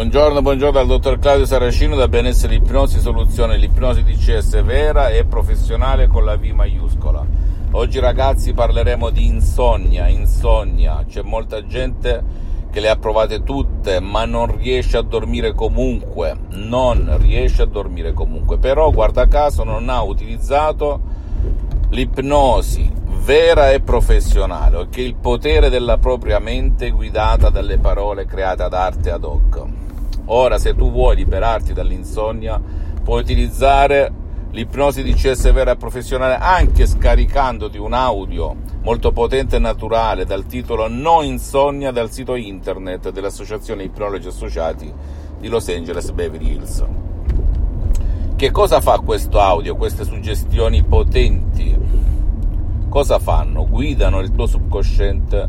Buongiorno, buongiorno dal dottor Claudio Saracino da Benessere Ipnosi Soluzione, l'ipnosi DCS vera e professionale con la V maiuscola. Oggi ragazzi parleremo di insonnia, insonnia, c'è molta gente che le ha provate tutte ma non riesce a dormire comunque, non riesce a dormire comunque, però guarda caso non ha utilizzato l'ipnosi. Vera e professionale, che il potere della propria mente guidata dalle parole create ad arte ad hoc. Ora, se tu vuoi liberarti dall'insonnia, puoi utilizzare l'ipnosi di CS vera e professionale anche scaricandoti un audio molto potente e naturale dal titolo No Insonnia dal sito internet dell'Associazione Ipnologi Associati di Los Angeles Beverly Hills. Che cosa fa questo audio, queste suggestioni potenti? Cosa fanno? Guidano il tuo subconsciente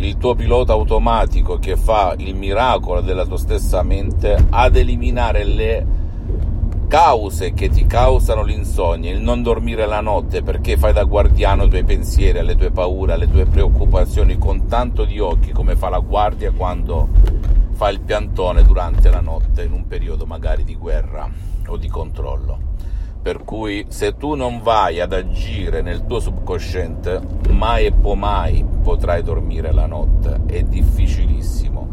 il tuo pilota automatico che fa il miracolo della tua stessa mente ad eliminare le cause che ti causano l'insonnia, il non dormire la notte perché fai da guardiano ai tuoi pensieri, alle tue paure, alle tue preoccupazioni con tanto di occhi come fa la guardia quando fa il piantone durante la notte in un periodo magari di guerra o di controllo. Per cui se tu non vai ad agire nel tuo subconsciente, mai e poi mai potrai dormire la notte. È difficilissimo.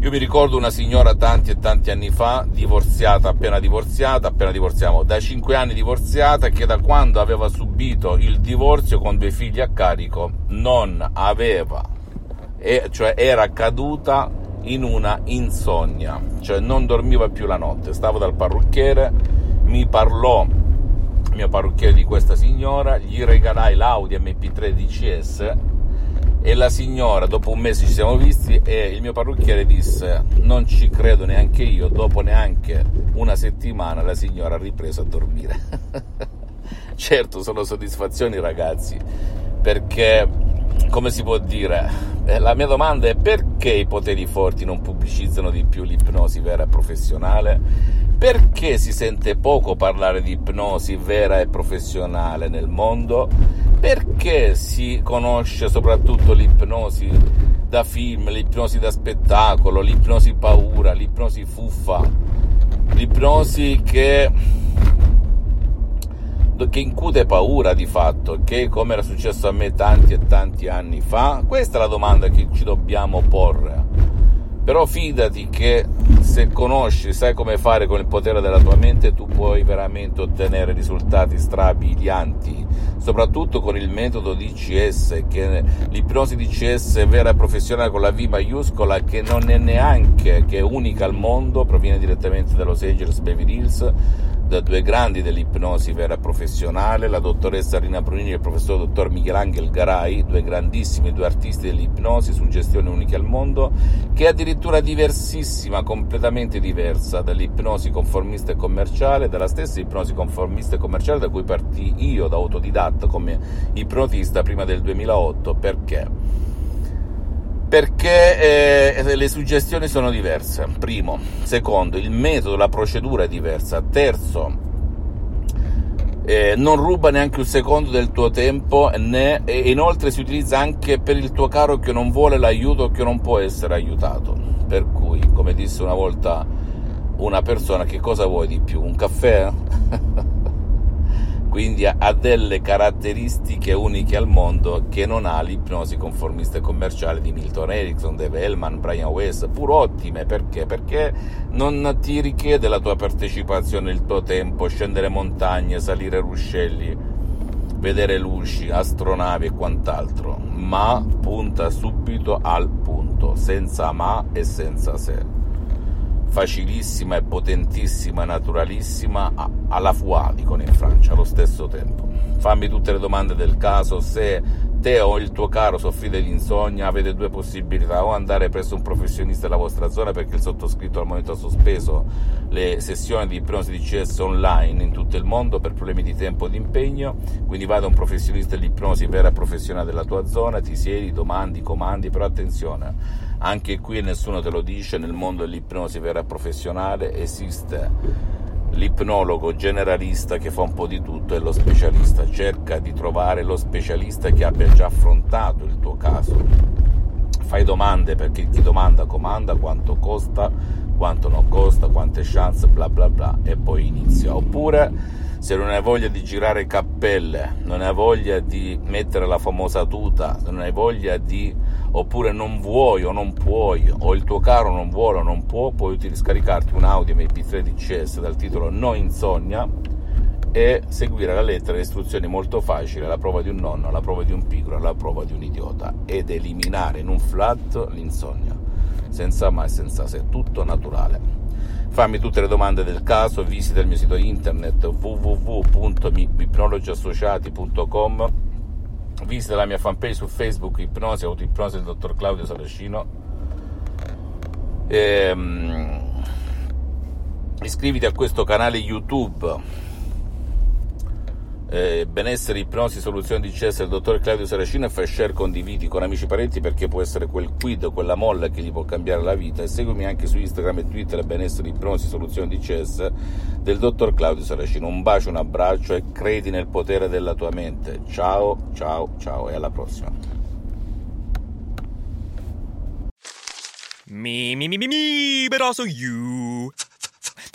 Io mi ricordo una signora tanti e tanti anni fa, divorziata, appena divorziata, appena divorziamo, da 5 anni divorziata, che da quando aveva subito il divorzio con due figli a carico non aveva, cioè era caduta in una insonnia, cioè non dormiva più la notte. Stavo dal parrucchiere mi parlò il mio parrucchiere di questa signora, gli regalai l'Audi MP3 DCS e la signora, dopo un mese ci siamo visti e il mio parrucchiere disse non ci credo neanche io, dopo neanche una settimana la signora ha ripreso a dormire. certo sono soddisfazioni ragazzi, perché come si può dire, eh, la mia domanda è perché i poteri forti non pubblicizzano di più l'ipnosi vera e professionale? Perché si sente poco parlare di ipnosi vera e professionale nel mondo? Perché si conosce soprattutto l'ipnosi da film, l'ipnosi da spettacolo, l'ipnosi paura, l'ipnosi fuffa, l'ipnosi che, che incute paura di fatto, che come era successo a me tanti e tanti anni fa? Questa è la domanda che ci dobbiamo porre. Però fidati che se conosci, sai come fare con il potere della tua mente, tu puoi veramente ottenere risultati strabilianti, soprattutto con il metodo DCS, che l'ipnosi DCS vera e professionale con la V maiuscola, che non è neanche, che è unica al mondo, proviene direttamente da Los Angeles Beverly Hills, da due grandi dell'ipnosi vera professionale, la dottoressa Rina Brunini e il professor dottor Michelangelo Garai, due grandissimi, due artisti dell'ipnosi, suggestione unica al mondo, che è addirittura diversissima, completamente diversa dall'ipnosi conformista e commerciale, dalla stessa ipnosi conformista e commerciale da cui partì io da autodidatta come ipnotista prima del 2008, perché? Perché eh, le suggestioni sono diverse. Primo, secondo, il metodo, la procedura è diversa. Terzo, eh, non ruba neanche un secondo del tuo tempo né, e inoltre si utilizza anche per il tuo caro che non vuole l'aiuto o che non può essere aiutato. Per cui, come disse una volta una persona, che cosa vuoi di più? Un caffè? quindi ha delle caratteristiche uniche al mondo che non ha l'ipnosi conformista e commerciale di Milton Erickson, Dave Hellman, Brian Weiss, pur ottime. Perché? Perché non ti richiede la tua partecipazione, il tuo tempo, scendere montagne, salire ruscelli, vedere luci, astronavi e quant'altro, ma punta subito al punto, senza ma e senza se facilissima e potentissima naturalissima alla FUA, dicono in Francia, allo stesso tempo. Fammi tutte le domande del caso, se te o il tuo caro soffrite di insonnia avete due possibilità, o andare presso un professionista della vostra zona perché il sottoscritto al momento ha sospeso le sessioni di ipnosi di CS online in tutto il mondo per problemi di tempo e di impegno, quindi vai da un professionista dell'ipnosi vera e professionale della tua zona, ti siedi, domandi, comandi, però attenzione anche qui nessuno te lo dice, nel mondo dell'ipnosi vera professionale esiste l'ipnologo generalista che fa un po' di tutto e lo specialista. Cerca di trovare lo specialista che abbia già affrontato il tuo caso fai domande perché chi domanda comanda, quanto costa, quanto non costa, quante chance, bla bla bla, e poi inizia. Oppure se non hai voglia di girare cappelle, non hai voglia di mettere la famosa tuta, se non hai voglia di oppure non vuoi o non puoi o il tuo caro non vuole o non può, puoi scaricarti un Audi MP3 DCS dal titolo No Insonnia e seguire la lettera le istruzioni molto facili, la prova di un nonno, la prova di un pigro, la prova di un idiota ed eliminare in un flat l'insonnia, senza mai, senza se, tutto naturale. Fammi tutte le domande del caso, visita il mio sito internet www.ipnologiassociati.com visita la mia fanpage su Facebook Ipnosi, Autoipnosi del dottor Claudio Saracino. E, um, iscriviti a questo canale YouTube eh, benessere, ipnosi, soluzioni di CS del dottor Claudio Saracino e fai share, condividi con amici e parenti perché può essere quel quid, quella molla che gli può cambiare la vita e seguimi anche su Instagram e Twitter benessere, ipnosi, soluzioni di CS del dottor Claudio Saracino. Un bacio, un abbraccio e credi nel potere della tua mente. Ciao, ciao, ciao e alla prossima. Me, me, me, me, me, but also you.